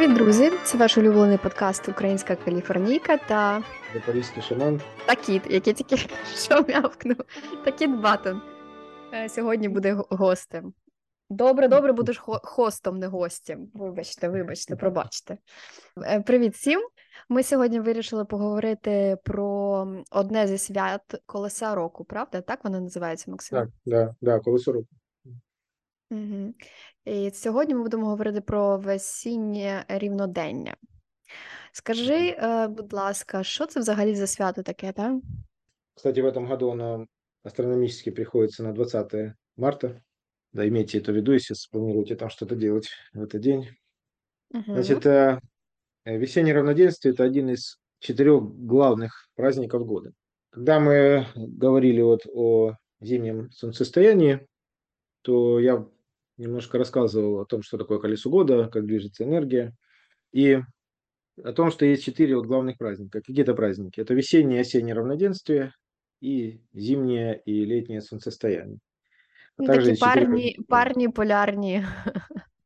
Привіт, друзі! Це ваш улюблений подкаст Українська Каліфорнійка та Запорізький шаман. та кіт, який тільки що м'явкнув. Та кіт Батон. Е, Сьогодні буде гостем. Добре, добре, будеш хостом, не гостем. Вибачте, вибачте, пробачте. Е, Привіт всім. Ми сьогодні вирішили поговорити про одне зі свят колеса року, правда? Так воно називається, Максим? Так, да, да, колесо року. Угу. І сьогодні ми будемо говорити про весіннє рівнодення. Скажи, е, будь ласка, що це взагалі за свято таке, так? Кстати, в этом году оно астрономически приходится на 20 марта. Да, имейте это в виду, если спланируете там что-то делать в этот день. Угу. Значит, э, э, весеннее равноденствие – это один из четырех главных праздников года. Когда мы говорили вот о зимнем солнцестоянии, то я немножко рассказывал о том, что такое колесо года, как движется энергия, и о том, что есть четыре вот главных праздника. Какие-то праздники. Это весеннее и осеннее равноденствие и зимнее и летнее солнцестояние. А Ну, также такі есть четыре парні, праздника. парні, полярні.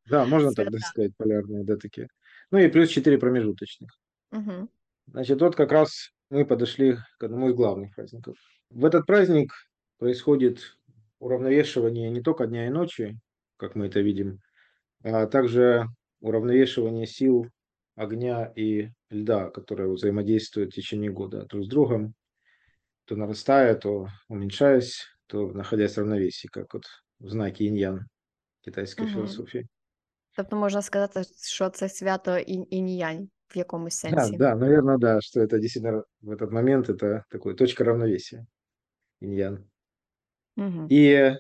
Да, можно так свята. даже сказать, полярные, да, такие. Ну и плюс четыре промежуточных. Угу. Значит, вот как раз мы подошли к одному из главных праздников. В этот праздник происходит уравновешивание не только дня и ночи, как мы это видим, а также уравновешивание сил огня и льда, которые взаимодействуют в течение года друг с другом, то нарастая, то уменьшаясь, то находясь в равновесии, как вот в знаке иньян китайской Мгм. философии. Тобто можна сказати, що це свято інь- інь-янь в якомусь Да, сенсі. да, наверное, да, что это действительно в этот момент это такой точка равновесия, иньян. Угу. И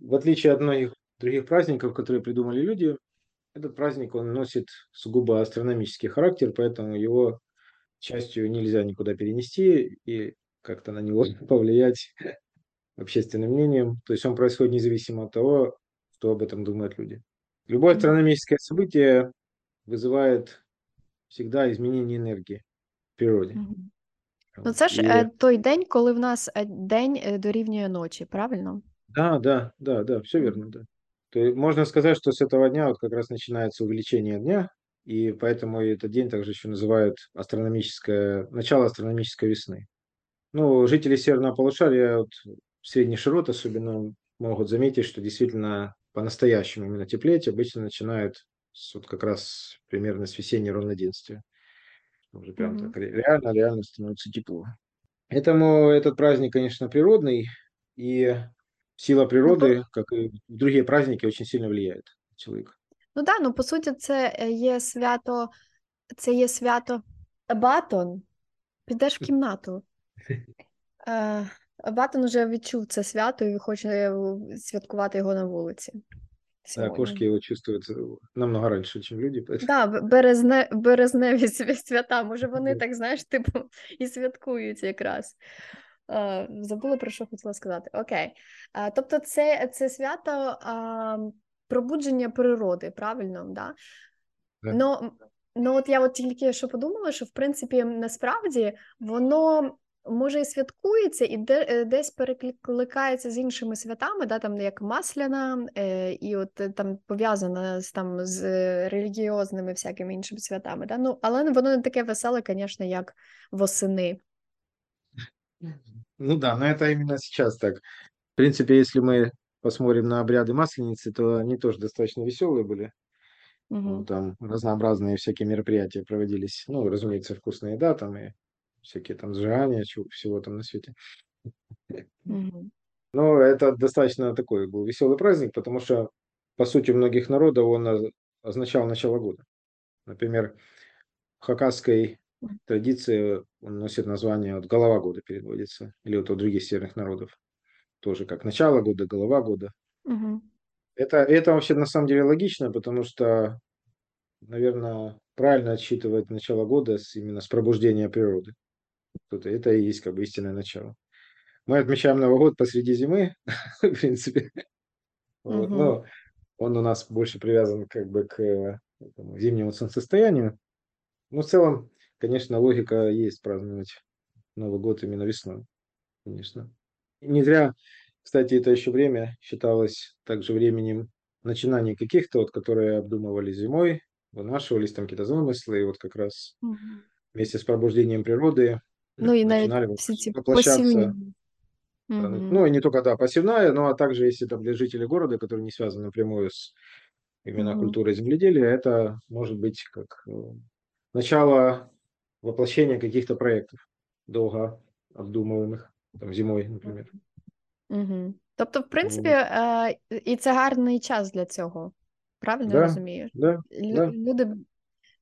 в отличие от многих других праздников, которые придумали люди, этот праздник, он носит сугубо астрономический характер, поэтому его, к счастью, нельзя никуда перенести и как-то на него повлиять общественным мнением. То есть он происходит независимо от того, что об этом думают люди. Любое Мгм. астрономическое событие вызывает всегда изменение энергии в природе. Мгм. Ну, Вот. це ж И- е, той день, коли в нас е, день е, дорівнює ночі, правильно? Да, да, да, да, все Мгм. верно, да. То есть можно сказать, что с этого дня вот как раз начинается увеличение дня, и поэтому этот день также еще называют астрономическое, начало астрономической весны. Ну, жители северного полушария, вот, средних широт особенно, могут заметить, что действительно по-настоящему именно теплеть обычно начинают с, вот как раз примерно с весеннего равноденствия. Уже прям Мгм. так ре- реально, реально становится тепло. Поэтому этот праздник, конечно, природный, и сила природы, как и другие праздники, очень сильно влияет на человека. Ну так, ну по суті, це е, є свято, це є свято Батон. Підеш в кімнату. Е, Батон вже відчув це свято і хоче е, святкувати його на вулиці. Да, сьогодні. кошки его чувствуют э, намного раньше, чем люди. поэтому- Да, б- березне, березневі свя- свята. Може, вони Да. так, знаєш, типу, і святкують якраз. Е, забула про що хотіла сказати. Окей. Е, тобто, це, це свято а, пробудження природи, правильно? Да? Да. Ну, ну, от я от тільки що подумала, що в принципі насправді воно. Може, і святкується, і де, е, десь перекликається з іншими святами, да, там як Масляна, е, і от там пов'язана з там з релігіозними всякими іншими святами. Да? Ну, але воно не таке веселе, звісно, як восени. Ну да, но это именно сейчас так. В принципе, если мы посмотрим на обряды Масленицы, то они тоже достаточно веселые были. Ну, Там разнообразные всякие мероприятия проводились. Ну, разумеется, вкусная еда там и всякие там сжигания, чего, всего там на свете. Угу. Но это достаточно такой был веселый праздник, потому что, по сути, у многих народов он оз- означал начало года. Например, в хакасской традиции он носит название вот, голова года переводится, или вот у других северных народов тоже как начало года, голова года. Угу. Это, это вообще на самом деле логично, потому что, наверное, правильно отсчитывать начало года с, именно с пробуждения природы. Тут это и есть как бы истинное начало. Мы отмечаем Новый год посреди зимы, в принципе. Вот, но он у нас больше привязан как бы к э, этому зимнему солнцестоянию. Но в целом, конечно, логика есть праздновать Новый год именно весной, конечно. И не зря, кстати, это еще время считалось также временем начинаний каких-то, вот, которые обдумывали зимой, вынашивались там какие-то замыслы, и вот как раз Мгм. вместе с пробуждением природы Ну і навіть начинали всі ці воплощаться. посівні. э, Мгм. Ну, и не только, да, посевная, но а также если там для жителей города, которые не связаны напрямую с именно Мгм. культурой земледелия, это может быть как э, начало воплощения каких-то проектов, долго обдумываемых, там, зимой, например. Мгм. Тобто, в принципі, е, і це гарний час для цього. Правильно Да, розумію? да, Лю- да. Люди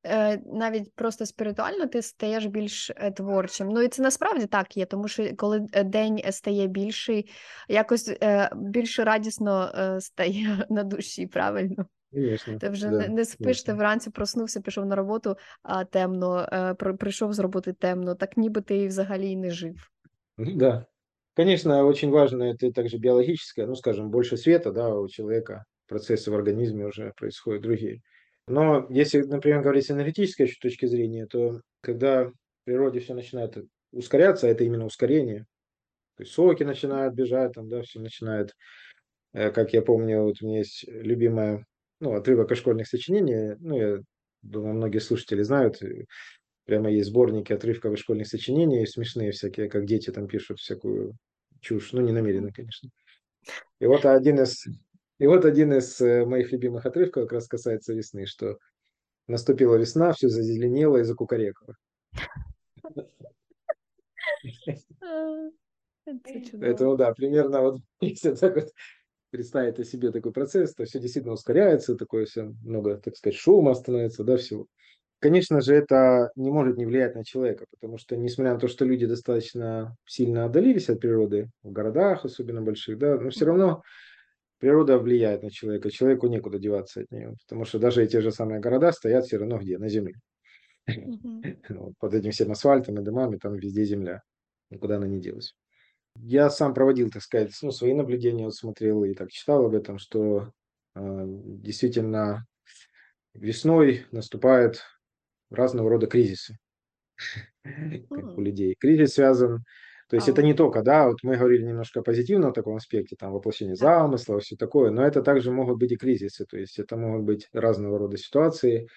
е, навіть просто спіритуально ти стаєш більш е, творчим. Ну і це насправді так є, тому що коли е, день стає більший, якось е, більш радісно е, стає на душі, правильно? Конечно, Ти вже да, не, не спиш, ти конечно. вранці проснувся, пішов на роботу, а темно, е, при- прийшов з роботи темно, так ніби ти і взагалі й не жив. Ну Да. Конечно, очень важно это также биологическое, ну, скажем, больше света, да, у человека процессы в организме уже происходят другие. Но если, например, говорить с энергетической ещё точки зрения, то когда в природе все начинает ускоряться, это именно ускорение, то есть соки начинают бежать, там, да, все начинает, э, как я помню, вот у меня есть любимая, ну, отрывок из школьных сочинений, ну, я думаю, многие слушатели знают, э, прямо есть сборники отрывков из школьных сочинений, смешные всякие, как дети там пишут всякую чушь, ну, не намеренно, конечно. И вот один из и вот один из, э, моих любимых отрывков как раз касается весны, что наступила весна, все зазеленело и закукарекало. Поэтому да, примерно вот если так вот представить о себе такой процесс, то все действительно ускоряется, такое все много, так сказать, шума становится, да, всего. Конечно же, это не может не влиять на человека, потому что, несмотря на то, что люди достаточно сильно отдалились от природы, в городах особенно больших, да, но все равно природа влияет на человека, человеку некуда деваться от нее, потому что даже и те же самые города стоят все равно где? На земле. Под этим всем асфальтом и домами, там везде земля, никуда она не делась. Я сам проводил, так сказать, ну, свои наблюдения, вот смотрел и так читал об этом, что э, действительно весной наступают разного рода кризисы. У людей. Кризис связан, то есть это не только, да, вот мы говорили немножко о позитивном таком аспекте, там воплощение замысла, все такое, но это также могут быть и кризисы, то есть это могут быть разного рода ситуации,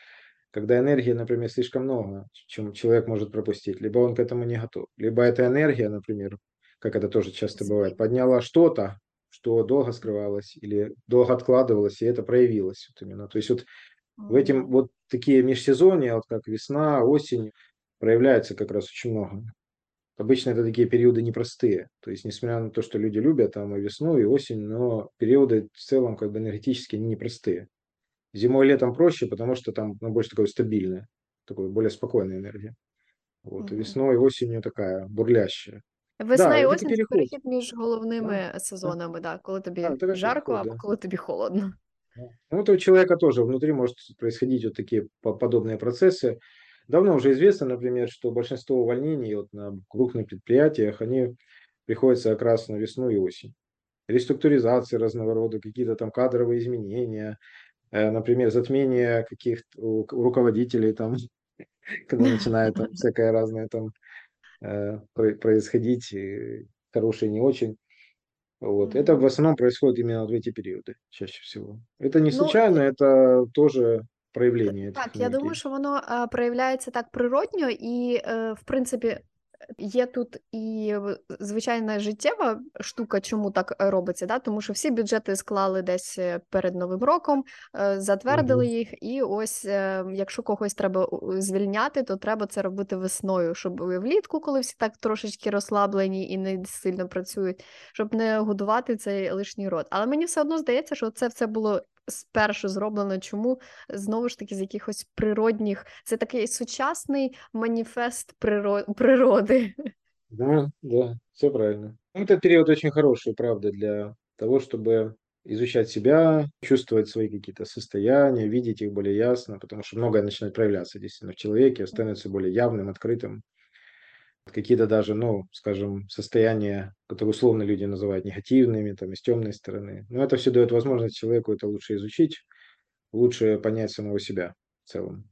когда энергии, например, слишком много, чем человек может пропустить, либо он к этому не готов, либо эта энергия, например, как это тоже часто бывает, подняла что-то, что долго скрывалось или долго откладывалось, и это проявилось вот именно. То есть вот в этим Мгм. вот такие межсезонья, вот как весна, осень, проявляется как раз очень много. Обычно это такие периоды непростые. То есть, несмотря на то, что люди любят там и весну, и осень, но периоды в целом как бы энергетически они непростые. Зимой и летом проще, потому что там ну, больше такое стабильное, такое более спокойная энергия. Вот, и Мгм. весной, и осенью такая бурлящая. Весна Да, і это осінь це переход. перехід між Да, головними да, сезонами, да, коли да, тобі это как жарко переход, або да. коли тобі холодно. Да. Ну, вот у человека тоже внутри может происходить вот такие по- подобные процессы. Давно уже известно, например, что большинство увольнений вот на крупных предприятиях, они приходятся как раз на весну и осень. Реструктуризации разного рода, какие-то там кадровые изменения, э, например, затмение каких-то у к- у руководителей там, когда начинает там всякое разное там э, про- происходить, и хорошее не очень. Вот. Это в Мгм. основном происходит именно в эти периоды, чаще всего. Это не Ну, случайно, это тоже Т- проявление этих Так, я думаю, энергий. що воно е, проявляється так природньо, і, е, в принципі, є тут і звичайна життєва штука, чому так е, робиться, да? тому що всі бюджети склали десь е, перед Новим роком, е, затвердили Мгм. їх, і ось якщо когось треба звільняти, то треба це робити весною, щоб влітку, коли всі так трошечки розслаблені і не сильно працюють, щоб не годувати цей лишній рот. Але мені все одно здається, що це все було спершу зроблено. Чому? знову ж таки з якихось природних. Це такий сучасний маніфест приро- природи. Да, да, все правильно. Ну, Этот период очень хороший, правда, для того, чтобы изучать себя, чувствовать свои какие-то состояния, видеть их более ясно, потому что многое начинает проявляться действительно в человеке, становится более явным, открытым Какие-то даже, ну, скажем, состояния, которые условно люди называют негативными, там, из темной стороны. Но это все дает возможность человеку это лучше изучить, лучше понять самого себя в целом.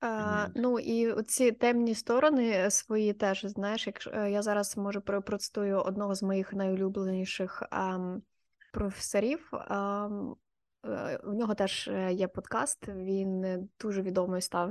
А, Вот. ну і оці темні сторони е, свої теж, знаєш, якщо е, я зараз може про- процитую одного з моїх найулюбленіших ам, професорів. Ам, Е, у нього теж е, є подкаст. Він дуже відомий став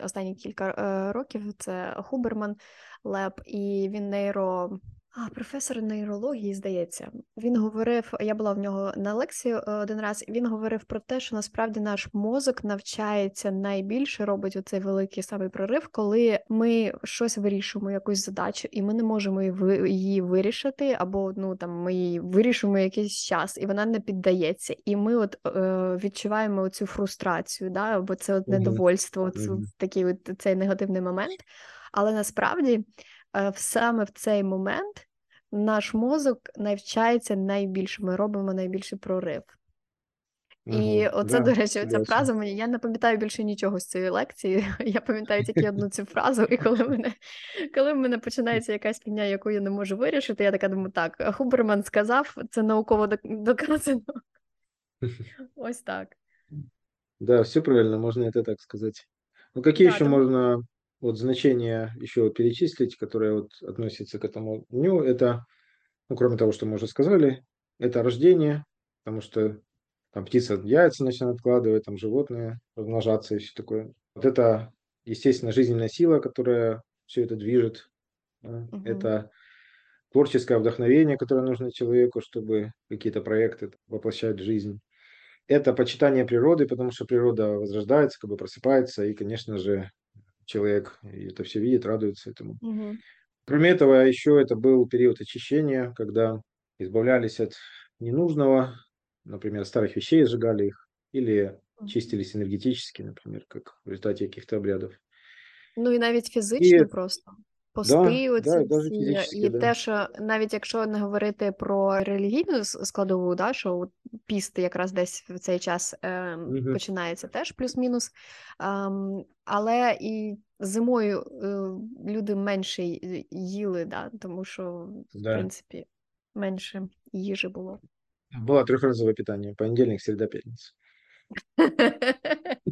останні кілька років. Це Хуберман Леп, і він нейро. А, професор нейрології, здається, він говорив. Я була в нього на лекції е, один раз. Він говорив про те, що насправді наш мозок навчається найбільше, робить оцей великий самий прорив, коли ми щось вирішуємо, якусь задачу, і ми не можемо її вирішити, або ну там ми її вирішуємо якийсь час, і вона не піддається. І ми от е, відчуваємо цю фрустрацію, да, або це от недовольство, mm-hmm. Цю, такий от цей негативний момент. Але насправді саме в цей момент наш мозок навчається найбільше, ми робимо найбільший прорив. І оце, да, до речі, ця фраза мені. Я не пам'ятаю більше нічого з цієї лекції. Я пам'ятаю тільки одну цю фразу, і коли мене коли в мене починається якась фігня, яку я не можу вирішити, я така думаю, так, Хуберман сказав, це науково доказано. Ось так. Да, все правильно, можно это так сказать. Ну, какие да, еще там... можно вот значения еще перечислить, которые вот относятся к этому дню, это, ну, кроме того, что мы уже сказали, это рождение, потому что там птица яйца начинает откладывать, там животные размножаться и все такое. Вот это, естественно, жизненная сила, которая все это движет. Да? Угу. Это творческое вдохновение, которое нужно человеку, чтобы какие-то проекты воплощать в жизнь. Это почитание природы, потому что природа возрождается, как бы просыпается, и, конечно же, человек это все видит, радуется этому. Угу. Кроме этого, еще это был период очищения, когда избавлялись от ненужного, например, старых вещей, сжигали их, или чистились энергетически, например, как в результате каких-то обрядов. Ну і навіть фізично і... просто. Пости, да, оці да, всі, і да. те, що навіть якщо не говорити про релігійну складову, да, що піст якраз десь в цей час е, угу. починається теж плюс-мінус. Е, але і зимою е, люди менше їли, да, тому що, в принципі, менше їжі було. Було трьохразове питання: понедільник, середа, п'ятниця.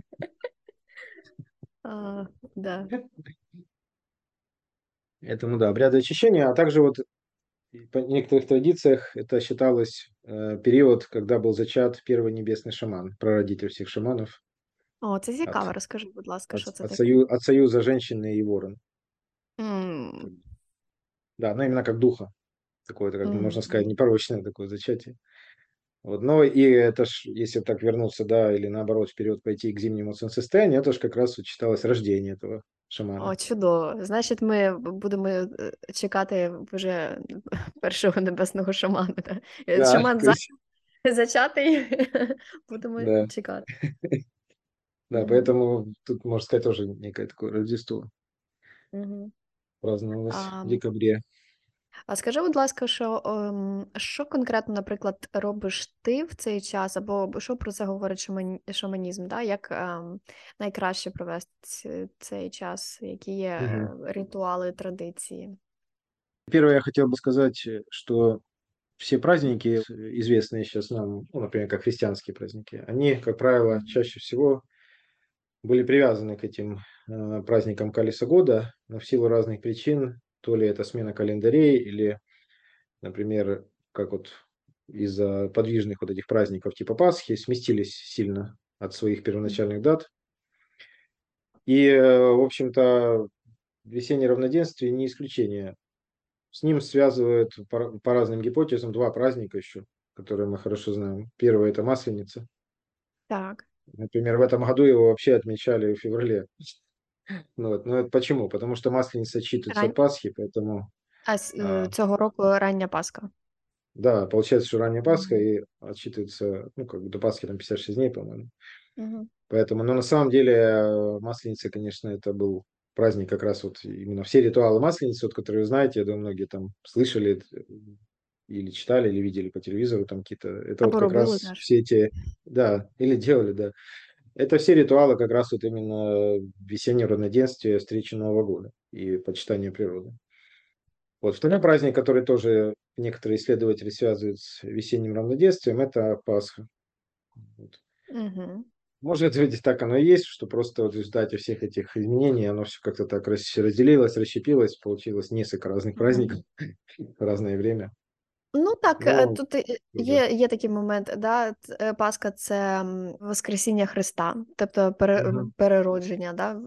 Да. Этому, да, обряды очищения, а также вот по некоторых традициях это считалось э, период, когда был зачат первый небесный шаман, прародитель всех шаманов. О, це цікаво. От, Розкажи, будь ласка, от, що це от, таке? Сою, от союза женщины и ворон. Mm. Да, ну именно как духа. Такое, как mm. можно сказать, непорочное такое зачатие. Вот, но и это ж, если так вернуться, да, или наоборот вперед пойти к зимнему солнцестоянию, это же как раз вот считалось рождение этого шамана. О, чудово. Значить, ми будемо е, чекати вже першого небесного шамана. Да? Да, Шаман за... зачатий, будемо да. чекати. Да, поэтому тут, можно сказать, тоже некое такое Рождество. Угу. Праздновалось а, в декабре. А скажи, будь ласка, що ем, що конкретно, наприклад, робиш ти в цей час, або що про це говорить шаман... шаманізм? Да? Як ем, найкраще провести цей час? Які є угу. ритуали, традиції? Первое, я хотел бы сказать, что все праздники, известные сейчас нам, ну, например, как христианские праздники, они, как правило, чаще всего были привязаны к этим э, праздникам Калиса года, но в силу разных причин то ли это смена календарей, или, например, как вот из-за подвижных вот этих праздников типа Пасхи сместились сильно от своих первоначальных дат. И, э, в общем-то, весеннее равноденствие не исключение. С ним связывают по, по разным гипотезам два праздника еще, которые мы хорошо знаем. Первый – это Масленица. Так. Например, в этом году его вообще отмечали в феврале. Ну, вот. ну это почему? Потому что Масленица читается Рань... Пасхи, поэтому... А с, а, цього року рання Пасха. Да, получается, что ранняя Пасха и отчитывается, ну, как бы до Пасхи там 56 дней, по-моему. Mm-hmm. Поэтому, но на самом деле э, Масленица, конечно, это был праздник как раз вот именно все ритуалы Масленицы, вот, которые вы знаете, я думаю, многие там слышали э, или читали, или видели по телевизору там какие-то. Это а вот как раз даже. все эти, да, или делали, да. Это все ритуалы как раз вот именно весеннее равноденствие, встречи Нового года и почитание природы. Вот второй праздник, который тоже некоторые исследователи связывают с весенним равноденствием, это Пасха. Вот. Угу. Может быть, так оно и есть, что просто вот в результате всех этих изменений оно все как-то так разделилось, расщепилось, получилось несколько разных праздников в разное время. Ну так, е, ну, тут є є такий момент, да, е, Пасха це Воскресіння Христа, тобто пере, ага. переродження, да?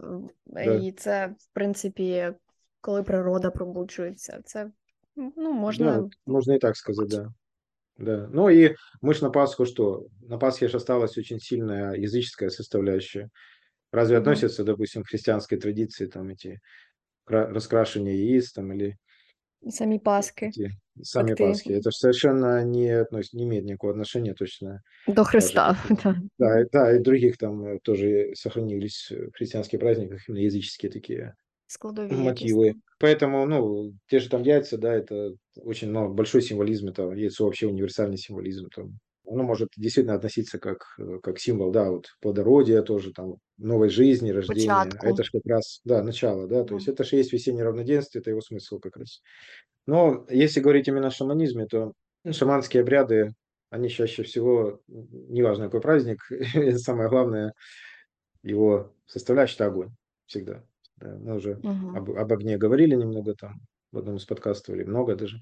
і це, в принципі, коли природа пробуджується, це ну, можна. Да, можно и так сказать, да. Да. Ну и мы ж на Пасху что? На Пасхе же осталась очень сильная языческая составляющая. Разве угу. относятся, допустим, к христианской традиции там эти раскрашивания яиц там или Сами Пасхи. Эти, сами как Пасхи. Ты... Это совершенно не, относит, не имеет никакого отношения точно. До Христа. Даже, да. Да, да, и других там э, тоже сохранились в христианских праздниках именно языческие такие Складовые мотивы. Есть. Поэтому, ну, те же там яйца, да, это очень ну, большой символизм, это яйцо вообще универсальный символизм. Там, оно может действительно относиться как, э, как символ, да, вот плодородия тоже, там, новой жизни, рождения. Початку. Это же как раз, да, начало, да, то есть это же есть весеннее равноденствие, это его смысл как раз. Но если говорить именно о шаманизме, то шаманские обряды, они чаще всего, неважно какой праздник, самое главное, его составляющая – это огонь всегда. Да, мы уже угу. об, об огне говорили немного там в одному з подкастів, или много даже.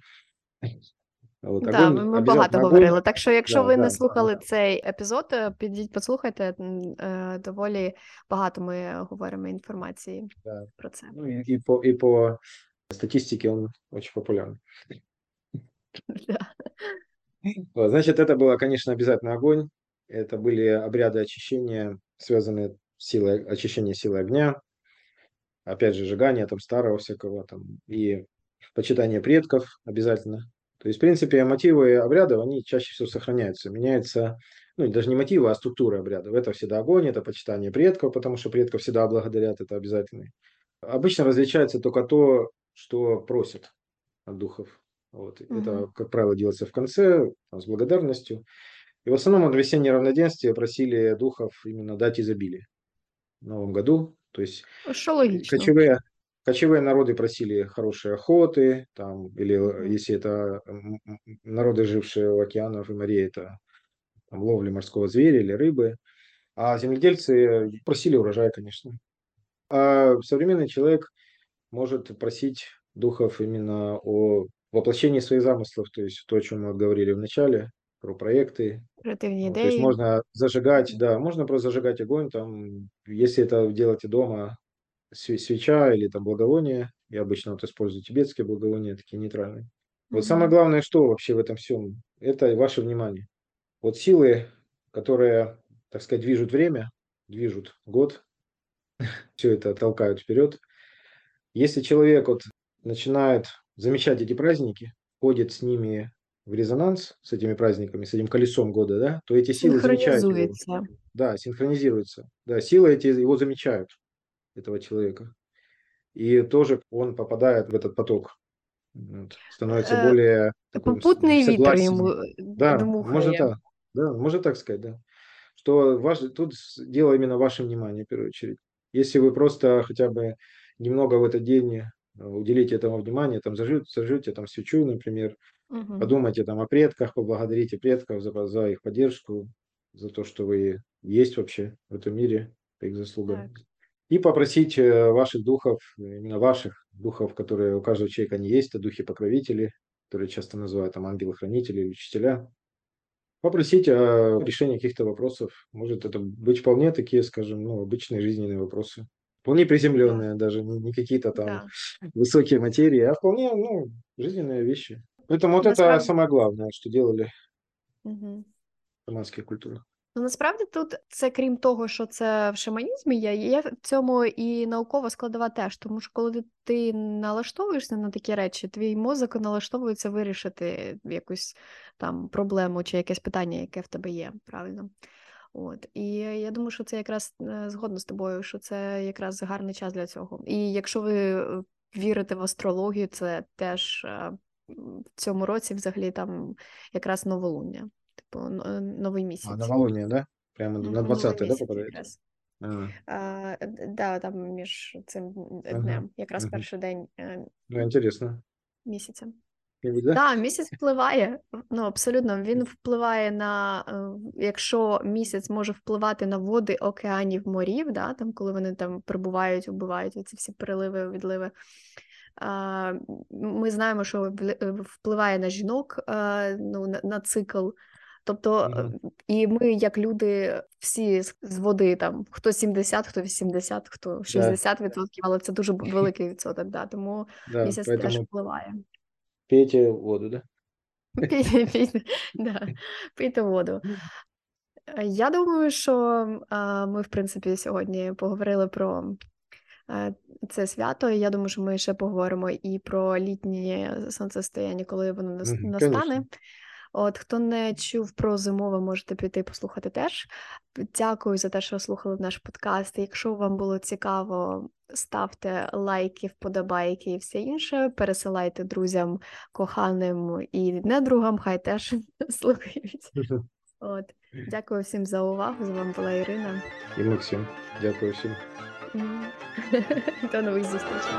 От, да, огонь, ми багато огонь. говорили. Так що, якщо да, ви да, не слухали да. цей епізод, е, підіть, послухайте. Е, доволі багато ми говоримо інформації да. про це. Ну і, і по і по статистике он очень популярный. Да. Вот, значит, это было, конечно, обязательно огонь. Это были обряды очищения, связанные с силой очищения силы огня, опять же, сжигание там старого всякого там и почитание предков обязательно. то есть, в принципе, мотивы обрядов, они чаще всего сохраняются. Меняется, ну, даже не мотивы, а структура обрядов. Это всегда огонь, это почитание предков, потому что предков всегда благодарят, это обязательно. Обычно различается только то, что просят от духов. Вот. Mm-hmm. Это, как правило, делается в конце, там, с благодарностью. И в основном от весеннее равноденствие просили духов именно дать изобилие в новом году. То есть Что логично. кочевые, кочевые народы просили хорошие охоты, там, или mm-hmm. если это народы, жившие у океанов и морей, это там, ловли морского зверя или рыбы. А земледельцы просили урожай, конечно. А современный человек может просить духов именно о воплощении своих замыслов, то есть то, о чем мы говорили в начале, про проекты. Креативные вот, То есть можно зажигать, да, можно просто зажигать огонь, там, если это делаете дома, свеча или там благовоние, я обычно вот использую тибетские благовония, такие нейтральные. Вот угу. самое главное, что вообще в этом всем, это ваше внимание. Вот силы, которые, так сказать, движут время, движут год, все это толкают вперед. Если человек вот начинает замечать эти праздники, ходит с ними в резонанс с этими праздниками, с этим колесом года, да, то эти силы замечают его. Да, синхронизируются. Да, силы эти его замечают, этого человека. И тоже он попадает в этот поток. Вот, становится э, более... Попутный ветер ему Да, можно так. Да, можно так сказать, да. Что ваш, тут дело именно ваше внимание в первую очередь. Если вы просто хотя бы немного в этот день э, уделите этому внимание, там зажжете, зажжете там свечу, например, угу. подумайте там о предках, поблагодарите предков за, за их поддержку, за то, что вы есть вообще в этом мире, по их заслугам. Так. И попросить э, ваших духов, именно ваших духов, которые у каждого человека они есть, это духи-покровители, которые часто называют там ангелы-хранители или учителя, попросить о решении каких-то вопросов. Может это быть вполне такие, скажем, ну, обычные жизненные вопросы. Вполне приземленные, да. даже не, не какие-то там да. высокие материи, а вполне ну, жизненные вещи. Поэтому вот это самое главное, что делали угу. в шаманских культурах. Ну насправді тут це крім того, що це в шаманізмі є, є в цьому і наукова складова теж. Тому що коли ти налаштовуєшся на такі речі, твій мозок налаштовується вирішити якусь там проблему чи якесь питання, яке в тебе є, правильно. От і я думаю, що це якраз е, згодно з тобою, що це якраз гарний час для цього. І якщо ви е, вірите в астрологію, це теж е, в цьому році взагалі там якраз новолуння. Типу, новий місяць. А, новолуние, да? Прямо на 20 да, попадає? А, да, там між цим днем, ага. якраз ага. перший день ну, інтересно. місяця. Так, да, місяць впливає. Ну, абсолютно, він впливає на е, якщо місяць може впливати на води океанів морів, да, там, коли вони там прибувають, убивають ці всі переливи, відливи Ми знаємо, що впливає на жінок ну, на цикл. Тобто, mm-hmm. і ми, як люди, всі з води там хто 70, хто 80, хто 60%, yeah. але це дуже великий відсоток, да, тому yeah, місяць поэтому... теж впливає. Пейте воду, да? Пійте, пійте, да, пійте воду. Я думаю, що ми, в принципі, сьогодні поговорили про це свято. і Я думаю, що ми ще поговоримо і про літнє сонцестояння, коли воно настане. От хто не чув про зимове, можете піти послухати теж. Дякую за те, що слухали наш подкаст. Якщо вам було цікаво, ставте лайки, вподобайки і все інше. Пересилайте друзям, коханим і недругам, хай теж слухають. От, дякую всім за увагу. З вами була Ірина і Максим. Дякую всім. До нових зустрічей.